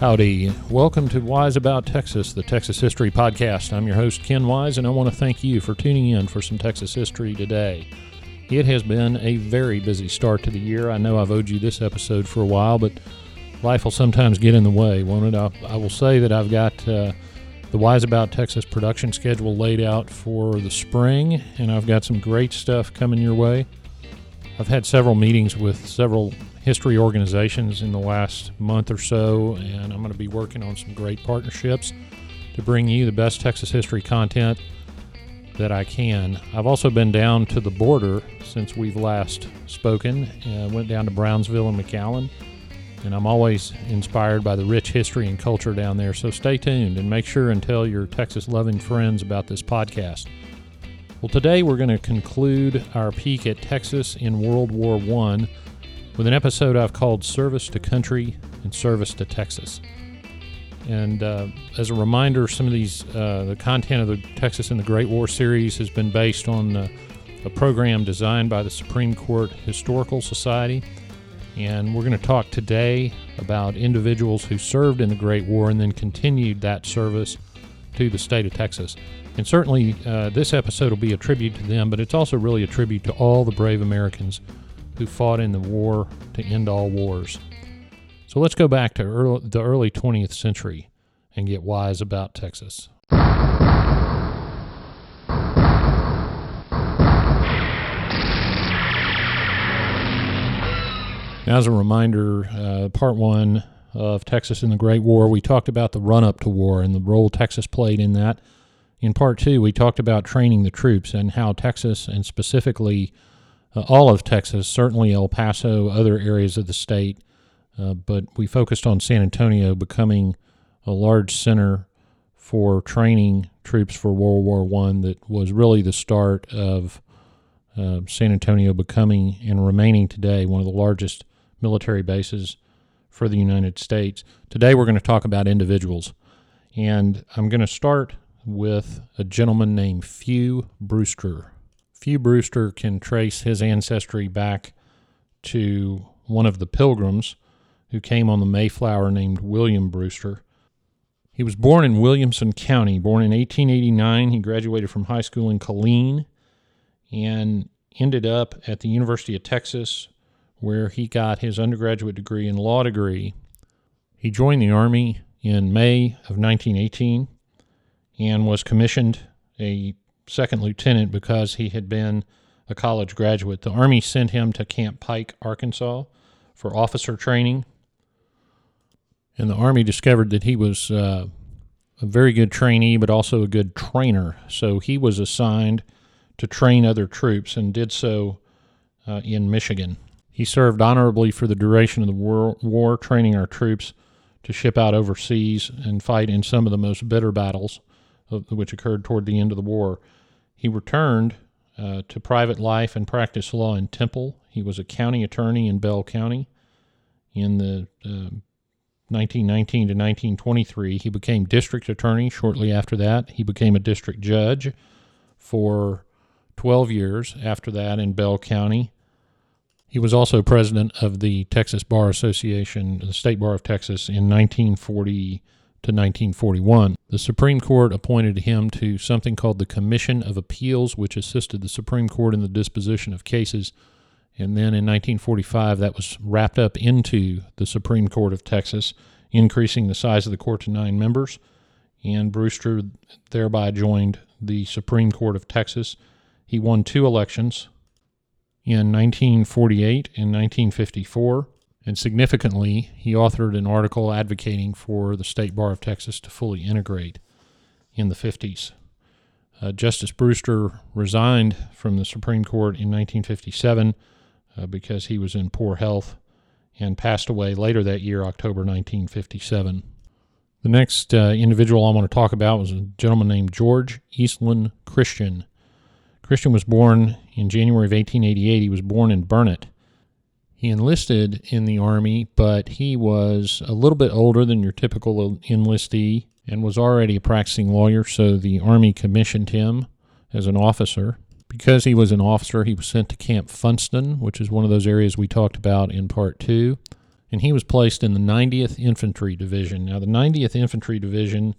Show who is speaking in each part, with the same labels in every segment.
Speaker 1: Howdy. Welcome to Wise About Texas, the Texas History Podcast. I'm your host, Ken Wise, and I want to thank you for tuning in for some Texas history today. It has been a very busy start to the year. I know I've owed you this episode for a while, but life will sometimes get in the way, won't it? I, I will say that I've got uh, the Wise About Texas production schedule laid out for the spring, and I've got some great stuff coming your way. I've had several meetings with several history organizations in the last month or so, and I'm going to be working on some great partnerships to bring you the best Texas history content that I can. I've also been down to the border since we've last spoken. I went down to Brownsville and McAllen, and I'm always inspired by the rich history and culture down there. So stay tuned and make sure and tell your Texas loving friends about this podcast. Well, today we're going to conclude our peek at Texas in World War I with an episode I've called Service to Country and Service to Texas. And uh, as a reminder, some of these, uh, the content of the Texas in the Great War series has been based on uh, a program designed by the Supreme Court Historical Society. And we're going to talk today about individuals who served in the Great War and then continued that service to the state of Texas. And certainly, uh, this episode will be a tribute to them, but it's also really a tribute to all the brave Americans who fought in the war to end all wars. So let's go back to early, the early 20th century and get wise about Texas. As a reminder, uh, part one of Texas in the Great War, we talked about the run up to war and the role Texas played in that. In part two, we talked about training the troops and how Texas, and specifically uh, all of Texas, certainly El Paso, other areas of the state, uh, but we focused on San Antonio becoming a large center for training troops for World War One. That was really the start of uh, San Antonio becoming and remaining today one of the largest military bases for the United States. Today we're going to talk about individuals, and I'm going to start with a gentleman named Few Brewster. Few Brewster can trace his ancestry back to one of the pilgrims who came on the Mayflower named William Brewster. He was born in Williamson County, born in 1889. He graduated from high school in Killeen and ended up at the University of Texas, where he got his undergraduate degree and law degree. He joined the Army in May of 1918 and was commissioned a second lieutenant because he had been a college graduate. The Army sent him to Camp Pike, Arkansas for officer training. And the Army discovered that he was uh, a very good trainee, but also a good trainer. So he was assigned to train other troops and did so uh, in Michigan. He served honorably for the duration of the war, war, training our troops to ship out overseas and fight in some of the most bitter battles which occurred toward the end of the war. He returned uh, to private life and practiced law in Temple. He was a county attorney in Bell County. In the uh, 1919 to 1923, he became district attorney. Shortly after that, he became a district judge for 12 years after that in Bell County. He was also president of the Texas Bar Association, the State Bar of Texas, in 1940 to 1941. The Supreme Court appointed him to something called the Commission of Appeals, which assisted the Supreme Court in the disposition of cases. And then in 1945, that was wrapped up into the Supreme Court of Texas, increasing the size of the court to nine members. And Brewster thereby joined the Supreme Court of Texas. He won two elections in 1948 and 1954. And significantly, he authored an article advocating for the State Bar of Texas to fully integrate in the 50s. Uh, Justice Brewster resigned from the Supreme Court in 1957 uh, because he was in poor health and passed away later that year, October 1957. The next uh, individual I want to talk about was a gentleman named George Eastland Christian. Christian was born in January of 1888. He was born in Burnet. He enlisted in the Army, but he was a little bit older than your typical enlistee and was already a practicing lawyer, so the Army commissioned him as an officer. Because he was an officer, he was sent to Camp Funston, which is one of those areas we talked about in part two. And he was placed in the 90th Infantry Division. Now, the 90th Infantry Division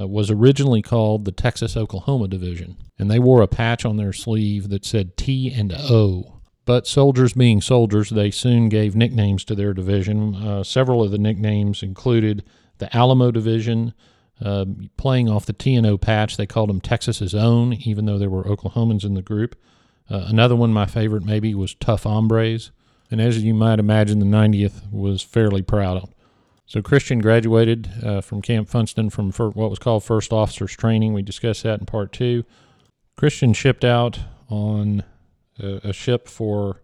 Speaker 1: uh, was originally called the Texas Oklahoma Division, and they wore a patch on their sleeve that said T and O. But soldiers being soldiers, they soon gave nicknames to their division. Uh, several of the nicknames included the Alamo Division, uh, playing off the T&O patch, they called them Texas's own, even though there were Oklahomans in the group. Uh, another one, my favorite maybe, was Tough Hombres. And as you might imagine, the 90th was fairly proud of. So Christian graduated uh, from Camp Funston from what was called First Officers Training. We discussed that in part two. Christian shipped out on a, a ship for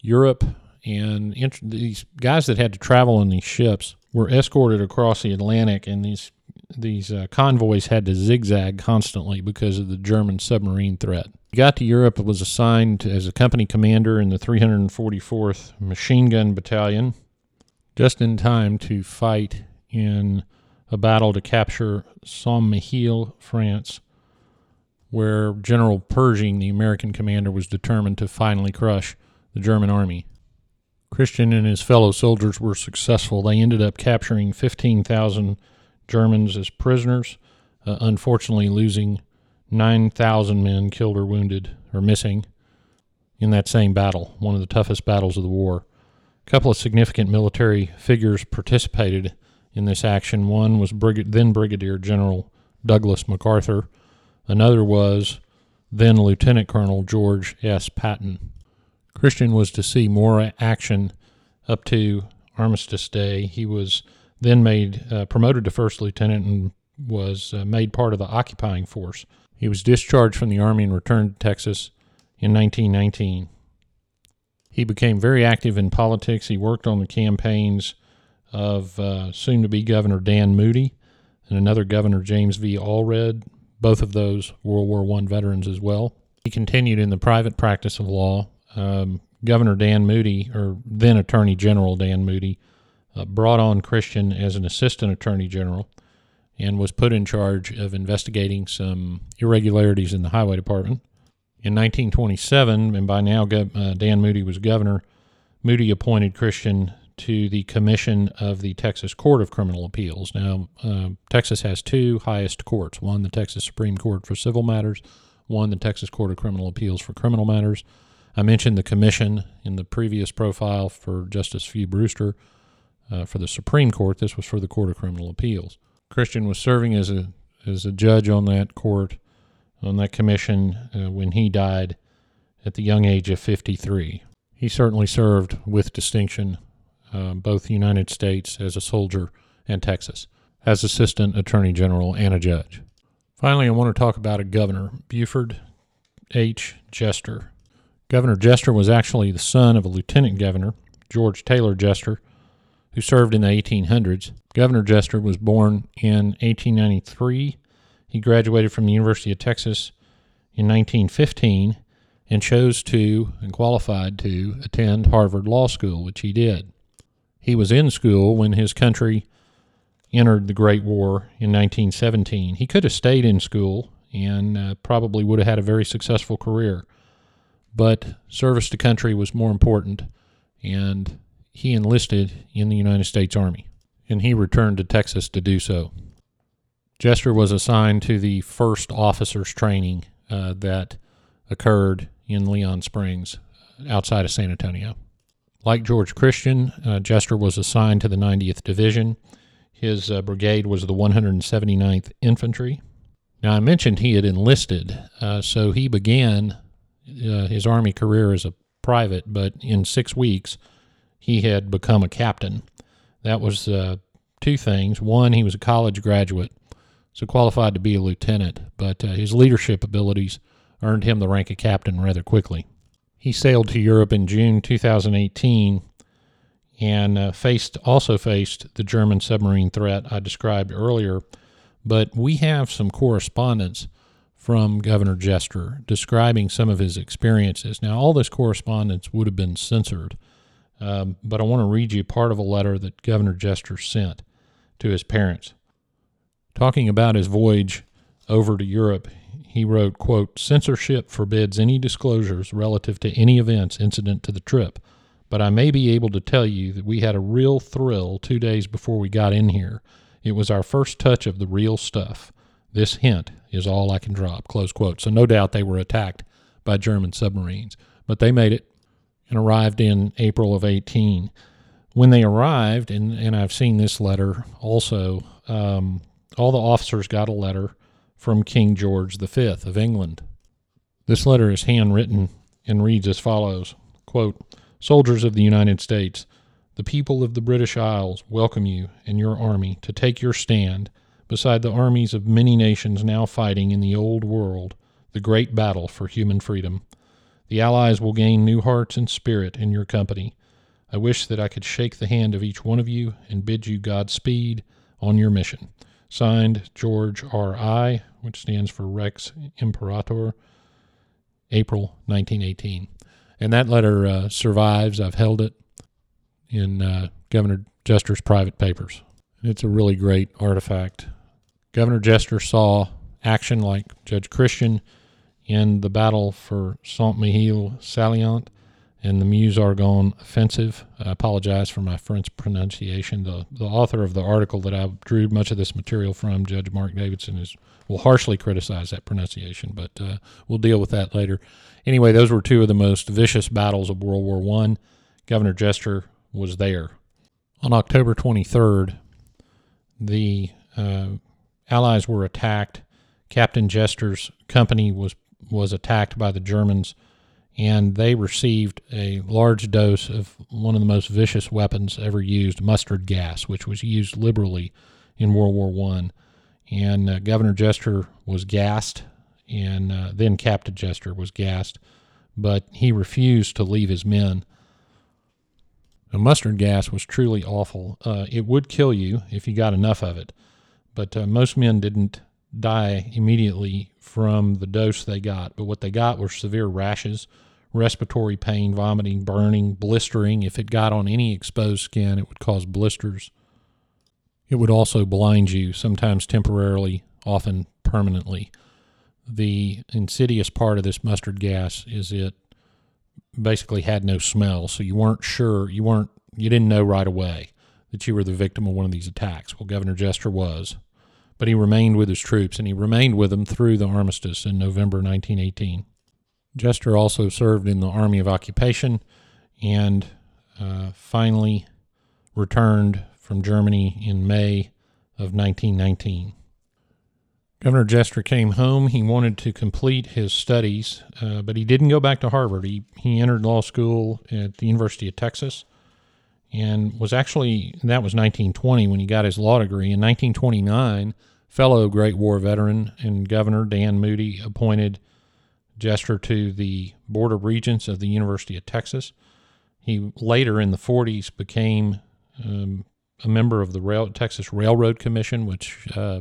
Speaker 1: Europe, and int- these guys that had to travel in these ships were escorted across the Atlantic, and these these uh, convoys had to zigzag constantly because of the German submarine threat. He got to Europe was assigned as a company commander in the 344th Machine Gun Battalion, just in time to fight in a battle to capture Saint-Mihiel, France, where General Pershing, the American commander, was determined to finally crush the German army. Christian and his fellow soldiers were successful. They ended up capturing 15,000 Germans as prisoners, uh, unfortunately, losing 9,000 men killed or wounded or missing in that same battle, one of the toughest battles of the war. A couple of significant military figures participated in this action. One was Brig- then Brigadier General Douglas MacArthur, another was then Lieutenant Colonel George S. Patton. Christian was to see more action up to Armistice Day. He was then made uh, promoted to first lieutenant and was uh, made part of the occupying force. He was discharged from the Army and returned to Texas in 1919. He became very active in politics. He worked on the campaigns of uh, soon to be Governor Dan Moody and another Governor James V. Allred, both of those World War I veterans as well. He continued in the private practice of law. Um, Governor Dan Moody, or then Attorney General Dan Moody, uh, brought on Christian as an assistant attorney general and was put in charge of investigating some irregularities in the highway department. In 1927, and by now uh, Dan Moody was governor, Moody appointed Christian to the commission of the Texas Court of Criminal Appeals. Now, uh, Texas has two highest courts one, the Texas Supreme Court for civil matters, one, the Texas Court of Criminal Appeals for criminal matters. I mentioned the commission in the previous profile for Justice Few Brewster uh, for the Supreme Court. This was for the Court of Criminal Appeals. Christian was serving as a as a judge on that court, on that commission, uh, when he died at the young age of 53. He certainly served with distinction uh, both the United States as a soldier and Texas as Assistant Attorney General and a judge. Finally, I want to talk about a governor, Beauford H. Jester. Governor Jester was actually the son of a lieutenant governor, George Taylor Jester, who served in the 1800s. Governor Jester was born in 1893. He graduated from the University of Texas in 1915 and chose to and qualified to attend Harvard Law School, which he did. He was in school when his country entered the Great War in 1917. He could have stayed in school and uh, probably would have had a very successful career, but service to country was more important, and he enlisted in the United States Army, and he returned to Texas to do so. Jester was assigned to the first officers training uh, that occurred in Leon Springs outside of San Antonio. Like George Christian, uh, Jester was assigned to the 90th Division. His uh, brigade was the 179th Infantry. Now, I mentioned he had enlisted, uh, so he began uh, his Army career as a private, but in six weeks, he had become a captain. That was uh, two things. One, he was a college graduate, so qualified to be a lieutenant, but uh, his leadership abilities earned him the rank of captain rather quickly. He sailed to Europe in June 2018 and uh, faced also faced the German submarine threat I described earlier. But we have some correspondence from Governor Jester describing some of his experiences. Now, all this correspondence would have been censored, um, but I want to read you part of a letter that Governor Jester sent to his parents. Talking about his voyage over to Europe, he wrote, quote, Censorship forbids any disclosures relative to any events incident to the trip, but I may be able to tell you that we had a real thrill two days before we got in here. It was our first touch of the real stuff. This hint is all I can drop, close quote. So no doubt they were attacked by German submarines, but they made it and arrived in April of 18. When they arrived, and, and I've seen this letter also, um, all the officers got a letter from King George V of England. This letter is handwritten and reads as follows quote, Soldiers of the United States, the people of the British Isles welcome you and your army to take your stand beside the armies of many nations now fighting in the old world the great battle for human freedom. The Allies will gain new hearts and spirit in your company. I wish that I could shake the hand of each one of you and bid you Godspeed on your mission. Signed, George R.I., which stands for Rex Imperator, April 1918. And that letter uh, survives. I've held it in uh, Governor Jester's private papers. It's a really great artifact. Governor Jester saw action like Judge Christian in the battle for Saint Mihiel Salient and the Meuse Argonne offensive. I apologize for my French pronunciation. The the author of the article that I drew much of this material from, Judge Mark Davidson, is will harshly criticize that pronunciation, but uh, we'll deal with that later. Anyway, those were two of the most vicious battles of World War One. Governor Jester was there. On October 23rd, the uh, Allies were attacked. Captain Jester's company was was attacked by the Germans and they received a large dose of one of the most vicious weapons ever used, mustard gas, which was used liberally in World War One. And uh, Governor Jester was gassed, and uh, then Captain Jester was gassed, but he refused to leave his men. The mustard gas was truly awful. Uh, it would kill you if you got enough of it, but uh, most men didn't die immediately from the dose they got. But what they got were severe rashes respiratory pain, vomiting, burning, blistering. If it got on any exposed skin, it would cause blisters. It would also blind you, sometimes temporarily, often permanently. The insidious part of this mustard gas is it basically had no smell, so you weren't sure, you weren't, you didn't know right away that you were the victim of one of these attacks. Well, Governor Jester was, but he remained with his troops, and he remained with them through the armistice in November 1918. Jester also served in the Army of Occupation and uh, finally returned from Germany in May of 1919. Governor Jester came home. He wanted to complete his studies, uh, but he didn't go back to Harvard. He, he entered law school at the University of Texas and was actually, that was 1920 when he got his law degree. In 1929, fellow Great War veteran and Governor Dan Moody appointed Jester to the Board of Regents of the University of Texas. He later in the 40s became um, a member of the Rail- Texas Railroad Commission, which uh,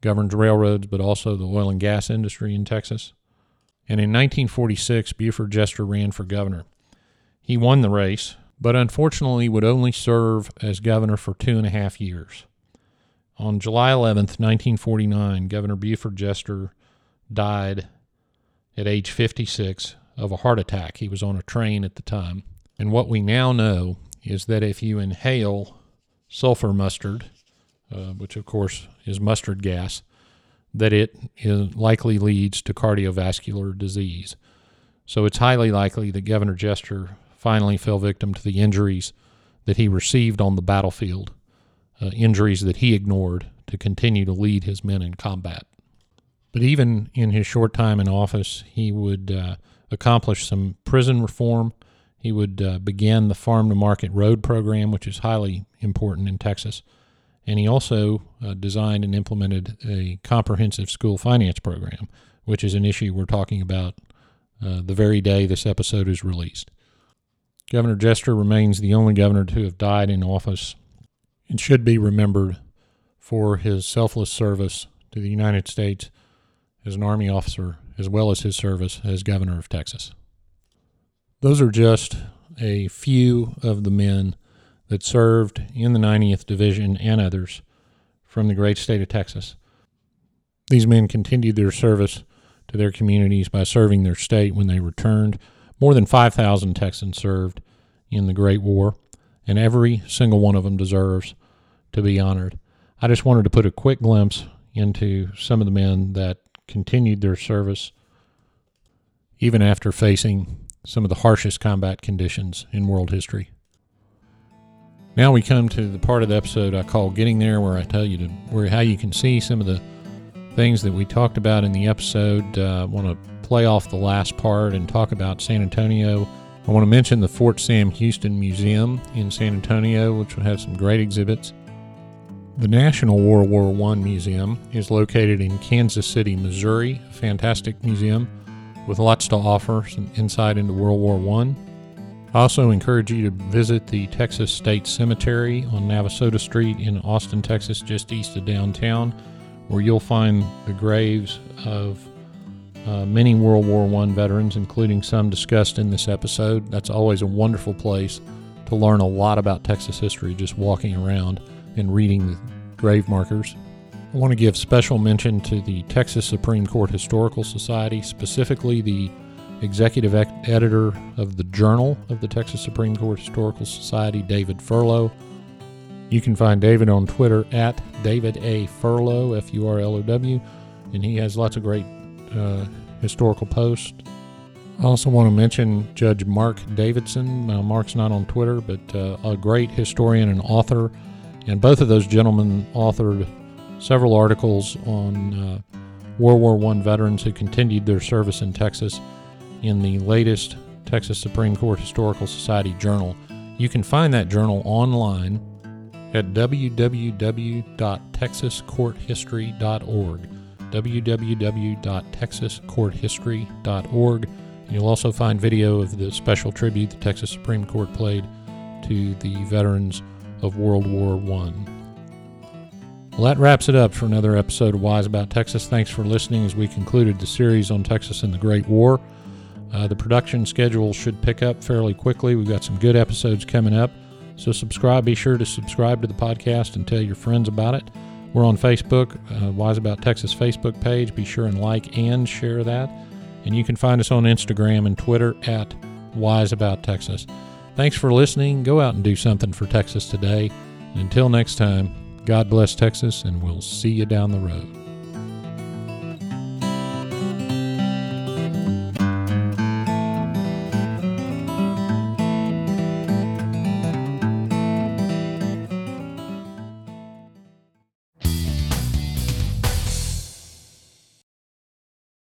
Speaker 1: governs railroads but also the oil and gas industry in Texas. And in 1946, Beauford Jester ran for governor. He won the race, but unfortunately would only serve as governor for two and a half years. On July 11th, 1949, Governor Beauford Jester died at age 56 of a heart attack. He was on a train at the time. And what we now know is that if you inhale sulfur mustard, uh, which of course is mustard gas, that it likely leads to cardiovascular disease. So it's highly likely that Governor Jester finally fell victim to the injuries that he received on the battlefield, uh, injuries that he ignored to continue to lead his men in combat. But even in his short time in office, he would uh, accomplish some prison reform. He would uh, begin the farm to market road program, which is highly important in Texas. And he also uh, designed and implemented a comprehensive school finance program, which is an issue we're talking about uh, the very day this episode is released. Governor Jester remains the only governor to have died in office and should be remembered for his selfless service to the United States as an Army officer, as well as his service as governor of Texas. Those are just a few of the men that served in the 90th Division and others from the great state of Texas. These men continued their service to their communities by serving their state when they returned. More than 5,000 Texans served in the Great War, and every single one of them deserves to be honored. I just wanted to put a quick glimpse into some of the men that continued their service even after facing some of the harshest combat conditions in world history. Now we come to the part of the episode I call "Getting There," where I tell you to where how you can see some of the things that we talked about in the episode. Uh, I want to play off the last part and talk about San Antonio. I want to mention the Fort Sam Houston Museum in San Antonio, which will have some great exhibits. The National World War I Museum is located in Kansas City, Missouri, a fantastic museum with lots to offer, some insight into World War I. I also encourage you to visit the Texas State Cemetery on Navasota Street in Austin, Texas, just east of downtown, where you'll find the graves of uh, many World War I veterans, including some discussed in this episode. That's always a wonderful place to learn a lot about Texas history just walking around and reading the grave markers. I want to give special mention to the Texas Supreme Court Historical Society, specifically the executive editor of the Journal of the Texas Supreme Court Historical Society, David Furlow. You can find David on Twitter at David A. Furlow, F U R L O W, and he has lots of great uh, historical posts. I also want to mention Judge Mark Davidson. Mark's not on Twitter, but uh, a great historian and author, and both of those gentlemen authored several articles on uh, World War I veterans who continued their service in Texas in the latest Texas Supreme Court Historical Society journal. You can find that journal online at www.texascourthistory.org. www.texascourthistory.org. And you'll also find video of the special tribute the Texas Supreme Court played to the veterans of World War I. Well, that wraps it up for another episode of Wise About Texas. Thanks for listening as we concluded the series on Texas and the Great War. Uh, the production schedule should pick up fairly quickly. We've got some good episodes coming up. So, subscribe. Be sure to subscribe to the podcast and tell your friends about it. We're on Facebook, uh, Wise About Texas Facebook page. Be sure and like and share that. And you can find us on Instagram and Twitter at Wise About Texas. Thanks for listening. Go out and do something for Texas today. Until next time, God bless Texas, and we'll see you down the road.